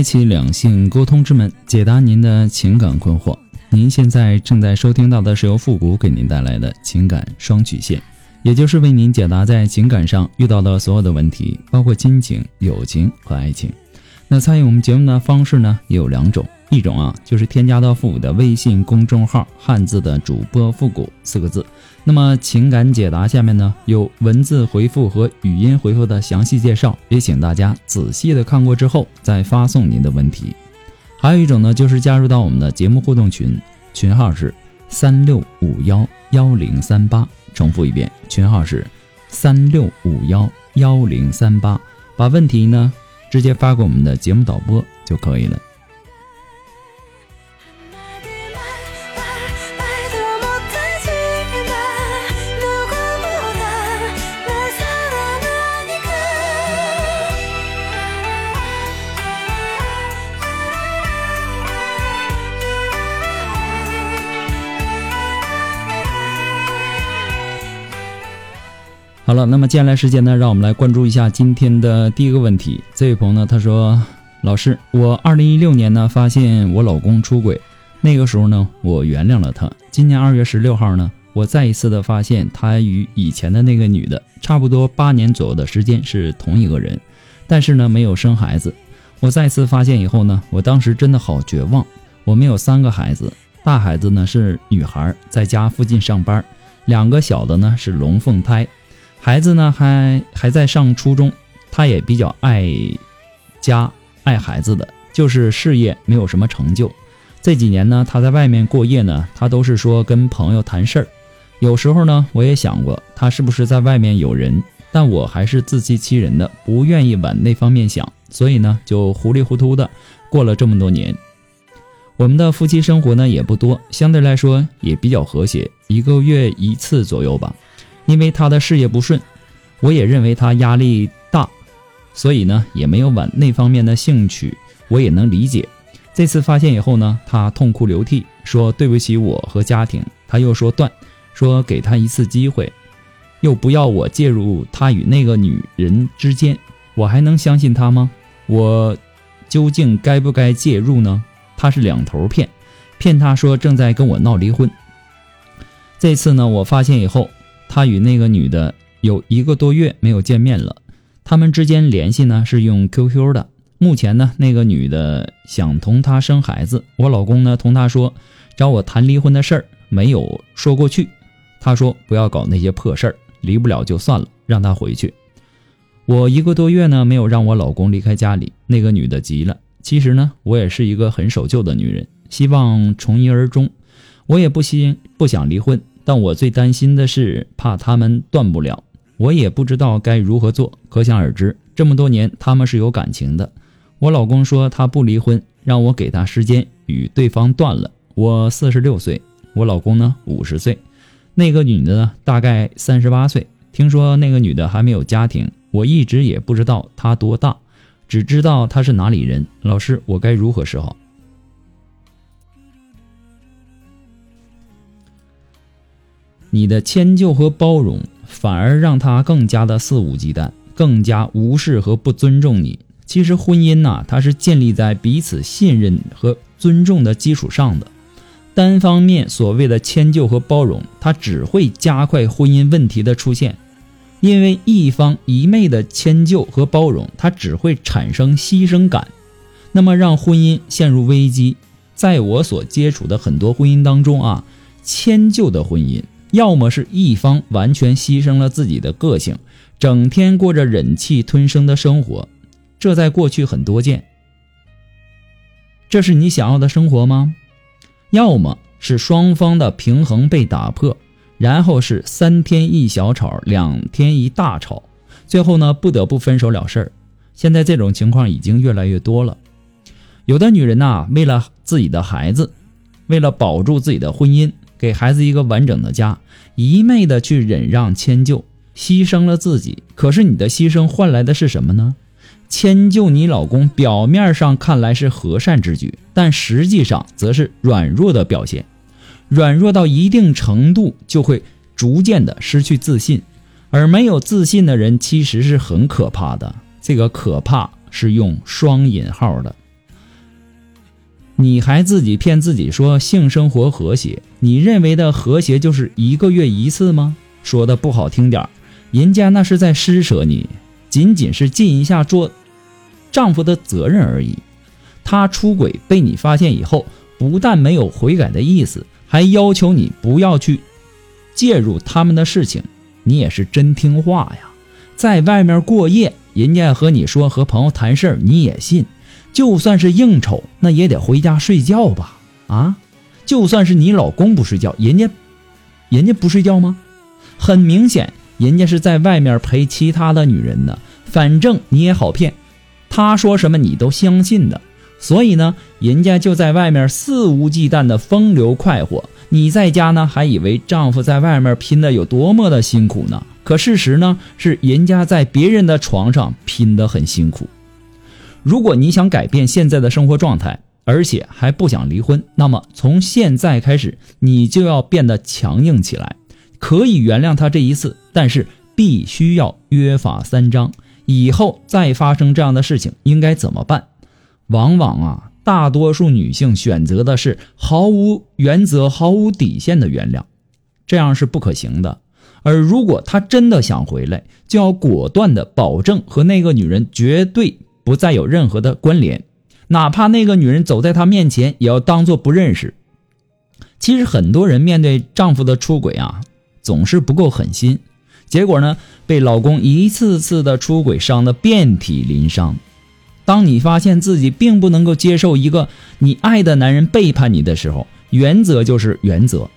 开启两性沟通之门，解答您的情感困惑。您现在正在收听到的是由复古给您带来的情感双曲线，也就是为您解答在情感上遇到的所有的问题，包括亲情、友情和爱情。那参与我们节目的方式呢，也有两种，一种啊就是添加到复古的微信公众号“汉字的主播复古”四个字。那么情感解答下面呢有文字回复和语音回复的详细介绍，也请大家仔细的看过之后再发送您的问题。还有一种呢就是加入到我们的节目互动群，群号是三六五幺幺零三八，重复一遍，群号是三六五幺幺零三八，把问题呢直接发给我们的节目导播就可以了。那么接下来时间呢，让我们来关注一下今天的第一个问题。这位朋友呢，他说：“老师，我二零一六年呢发现我老公出轨，那个时候呢，我原谅了他。今年二月十六号呢，我再一次的发现他与以前的那个女的差不多八年左右的时间是同一个人，但是呢没有生孩子。我再次发现以后呢，我当时真的好绝望。我们有三个孩子，大孩子呢是女孩，在家附近上班，两个小的呢是龙凤胎。”孩子呢还还在上初中，他也比较爱家爱孩子的，就是事业没有什么成就。这几年呢，他在外面过夜呢，他都是说跟朋友谈事儿。有时候呢，我也想过他是不是在外面有人，但我还是自欺欺人的，不愿意往那方面想，所以呢，就糊里糊涂的过了这么多年。我们的夫妻生活呢也不多，相对来说也比较和谐，一个月一次左右吧。因为他的事业不顺，我也认为他压力大，所以呢也没有往那方面的兴趣。我也能理解。这次发现以后呢，他痛哭流涕，说对不起我和家庭。他又说断，说给他一次机会，又不要我介入他与那个女人之间。我还能相信他吗？我究竟该不该介入呢？他是两头骗，骗他说正在跟我闹离婚。这次呢，我发现以后。他与那个女的有一个多月没有见面了，他们之间联系呢是用 QQ 的。目前呢，那个女的想同他生孩子，我老公呢同他说找我谈离婚的事儿没有说过去，他说不要搞那些破事儿，离不了就算了，让他回去。我一个多月呢没有让我老公离开家里，那个女的急了。其实呢，我也是一个很守旧的女人，希望从一而终，我也不希不想离婚。但我最担心的是，怕他们断不了，我也不知道该如何做。可想而知，这么多年他们是有感情的。我老公说他不离婚，让我给他时间与对方断了。我四十六岁，我老公呢五十岁，那个女的呢大概三十八岁。听说那个女的还没有家庭，我一直也不知道她多大，只知道她是哪里人。老师，我该如何是好？你的迁就和包容，反而让他更加的肆无忌惮，更加无视和不尊重你。其实婚姻呐，它是建立在彼此信任和尊重的基础上的。单方面所谓的迁就和包容，它只会加快婚姻问题的出现。因为一方一昧的迁就和包容，它只会产生牺牲感，那么让婚姻陷入危机。在我所接触的很多婚姻当中啊，迁就的婚姻。要么是一方完全牺牲了自己的个性，整天过着忍气吞声的生活，这在过去很多见。这是你想要的生活吗？要么是双方的平衡被打破，然后是三天一小吵，两天一大吵，最后呢不得不分手了事儿。现在这种情况已经越来越多了。有的女人呐，为了自己的孩子，为了保住自己的婚姻，给孩子一个完整的家，一昧的去忍让迁就，牺牲了自己。可是你的牺牲换来的是什么呢？迁就你老公，表面上看来是和善之举，但实际上则是软弱的表现。软弱到一定程度，就会逐渐的失去自信，而没有自信的人其实是很可怕的。这个可怕是用双引号的。你还自己骗自己说性生活和谐，你认为的和谐就是一个月一次吗？说的不好听点儿人家那是在施舍你，仅仅是尽一下做丈夫的责任而已。他出轨被你发现以后，不但没有悔改的意思。还要求你不要去介入他们的事情，你也是真听话呀！在外面过夜，人家和你说和朋友谈事儿，你也信；就算是应酬，那也得回家睡觉吧？啊，就算是你老公不睡觉，人家人家不睡觉吗？很明显，人家是在外面陪其他的女人呢。反正你也好骗，他说什么你都相信的。所以呢，人家就在外面肆无忌惮的风流快活，你在家呢还以为丈夫在外面拼的有多么的辛苦呢？可事实呢是人家在别人的床上拼的很辛苦。如果你想改变现在的生活状态，而且还不想离婚，那么从现在开始你就要变得强硬起来。可以原谅他这一次，但是必须要约法三章，以后再发生这样的事情应该怎么办？往往啊，大多数女性选择的是毫无原则、毫无底线的原谅，这样是不可行的。而如果他真的想回来，就要果断的保证和那个女人绝对不再有任何的关联，哪怕那个女人走在他面前，也要当做不认识。其实很多人面对丈夫的出轨啊，总是不够狠心，结果呢，被老公一次次的出轨伤得遍体鳞伤。当你发现自己并不能够接受一个你爱的男人背叛你的时候，原则就是原则，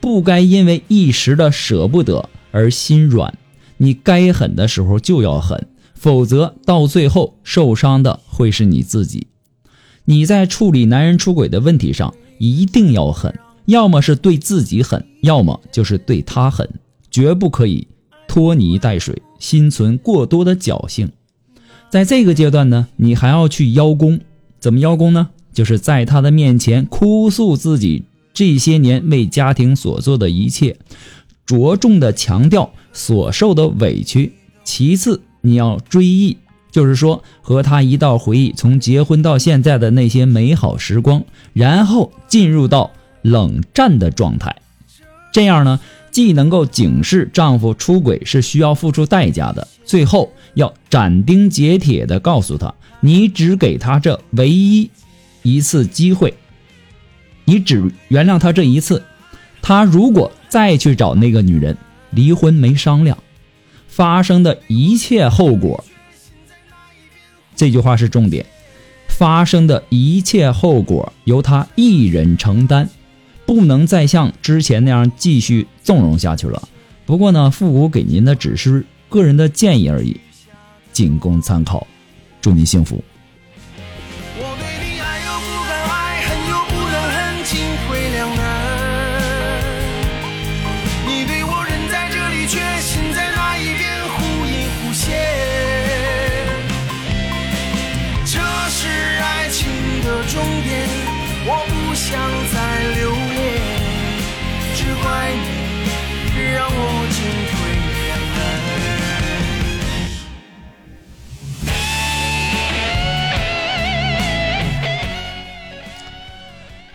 不该因为一时的舍不得而心软。你该狠的时候就要狠，否则到最后受伤的会是你自己。你在处理男人出轨的问题上一定要狠，要么是对自己狠，要么就是对他狠，绝不可以拖泥带水，心存过多的侥幸。在这个阶段呢，你还要去邀功，怎么邀功呢？就是在他的面前哭诉自己这些年为家庭所做的一切，着重的强调所受的委屈。其次，你要追忆，就是说和他一道回忆从结婚到现在的那些美好时光，然后进入到冷战的状态。这样呢，既能够警示丈夫出轨是需要付出代价的，最后。要斩钉截铁地告诉他，你只给他这唯一一次机会，你只原谅他这一次。他如果再去找那个女人，离婚没商量，发生的一切后果，这句话是重点，发生的一切后果由他一人承担，不能再像之前那样继续纵容下去了。不过呢，复古给您的只是个人的建议而已。仅供参考，祝您幸福。终点我不想再留恋只怪你让我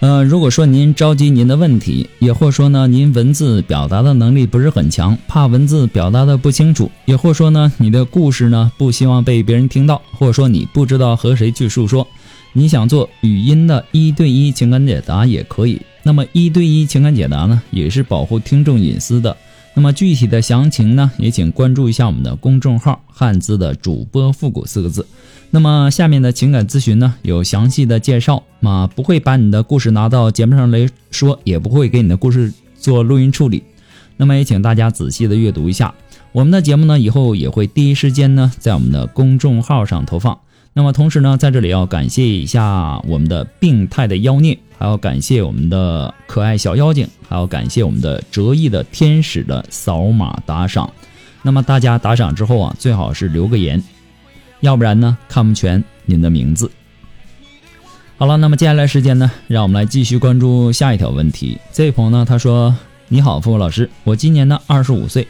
呃，如果说您着急您的问题，也或说呢，您文字表达的能力不是很强，怕文字表达的不清楚，也或说呢，你的故事呢不希望被别人听到，或者说你不知道和谁去诉说，你想做语音的一对一情感解答也可以。那么一对一情感解答呢，也是保护听众隐私的。那么具体的详情呢，也请关注一下我们的公众号“汉字的主播复古”四个字。那么下面的情感咨询呢，有详细的介绍，嘛不会把你的故事拿到节目上来说，也不会给你的故事做录音处理。那么也请大家仔细的阅读一下我们的节目呢，以后也会第一时间呢在我们的公众号上投放。那么同时呢，在这里要感谢一下我们的病态的妖孽，还要感谢我们的可爱小妖精，还要感谢我们的折翼的天使的扫码打赏。那么大家打赏之后啊，最好是留个言，要不然呢看不全您的名字。好了，那么接下来时间呢，让我们来继续关注下一条问题。这位朋友呢，他说：“你好，付老师，我今年呢二十五岁，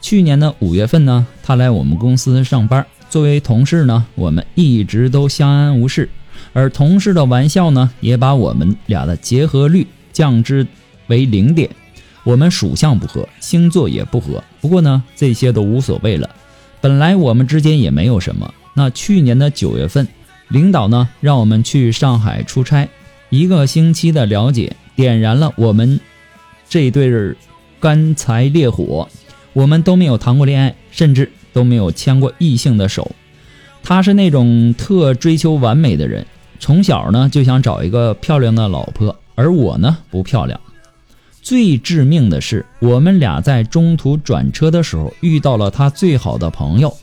去年的五月份呢，他来我们公司上班。”作为同事呢，我们一直都相安无事，而同事的玩笑呢，也把我们俩的结合率降至为零点。我们属相不合，星座也不合，不过呢，这些都无所谓了。本来我们之间也没有什么。那去年的九月份，领导呢让我们去上海出差，一个星期的了解点燃了我们这对干柴烈火。我们都没有谈过恋爱，甚至。都没有牵过异性的手，他是那种特追求完美的人，从小呢就想找一个漂亮的老婆，而我呢不漂亮。最致命的是，我们俩在中途转车的时候遇到了他最好的朋友，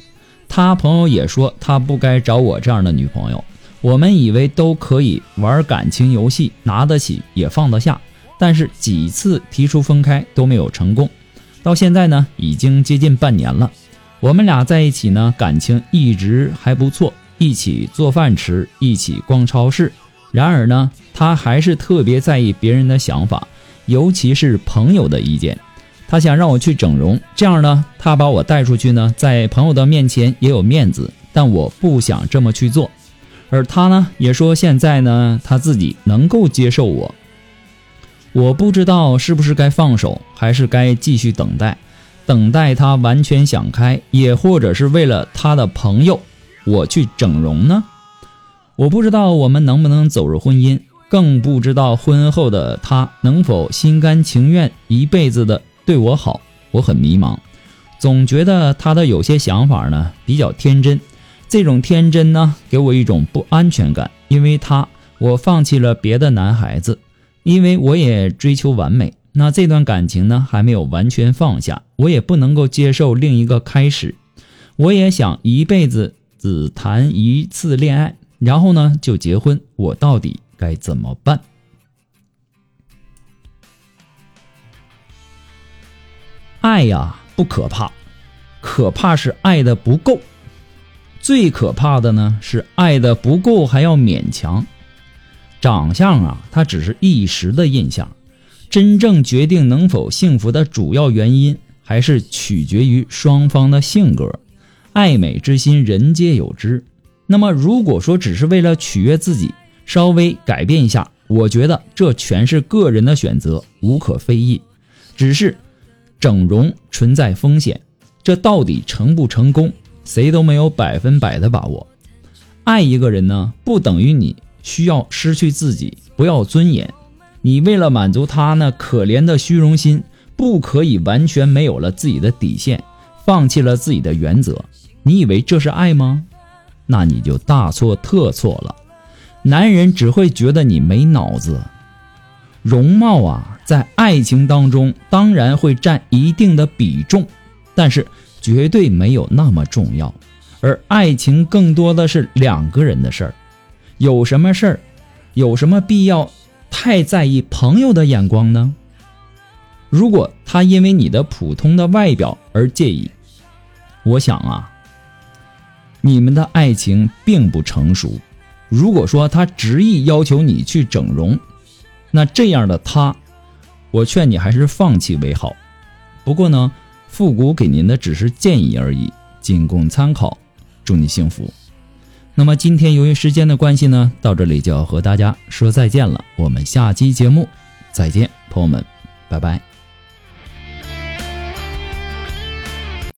他朋友也说他不该找我这样的女朋友。我们以为都可以玩感情游戏，拿得起也放得下，但是几次提出分开都没有成功，到现在呢已经接近半年了。我们俩在一起呢，感情一直还不错，一起做饭吃，一起逛超市。然而呢，他还是特别在意别人的想法，尤其是朋友的意见。他想让我去整容，这样呢，他把我带出去呢，在朋友的面前也有面子。但我不想这么去做，而他呢，也说现在呢，他自己能够接受我。我不知道是不是该放手，还是该继续等待。等待他完全想开，也或者是为了他的朋友，我去整容呢？我不知道我们能不能走入婚姻，更不知道婚后的他能否心甘情愿一辈子的对我好。我很迷茫，总觉得他的有些想法呢比较天真，这种天真呢给我一种不安全感。因为他，我放弃了别的男孩子，因为我也追求完美。那这段感情呢，还没有完全放下，我也不能够接受另一个开始。我也想一辈子只谈一次恋爱，然后呢就结婚。我到底该怎么办？爱呀，不可怕，可怕是爱的不够。最可怕的呢，是爱的不够还要勉强。长相啊，它只是一时的印象。真正决定能否幸福的主要原因，还是取决于双方的性格。爱美之心，人皆有之。那么，如果说只是为了取悦自己，稍微改变一下，我觉得这全是个人的选择，无可非议。只是，整容存在风险，这到底成不成功，谁都没有百分百的把握。爱一个人呢，不等于你需要失去自己，不要尊严。你为了满足他那可怜的虚荣心，不可以完全没有了自己的底线，放弃了自己的原则。你以为这是爱吗？那你就大错特错了。男人只会觉得你没脑子。容貌啊，在爱情当中当然会占一定的比重，但是绝对没有那么重要。而爱情更多的是两个人的事儿，有什么事儿，有什么必要？太在意朋友的眼光呢？如果他因为你的普通的外表而介意，我想啊，你们的爱情并不成熟。如果说他执意要求你去整容，那这样的他，我劝你还是放弃为好。不过呢，复古给您的只是建议而已，仅供参考。祝你幸福。那么今天由于时间的关系呢，到这里就要和大家说再见了。我们下期节目再见，朋友们，拜拜。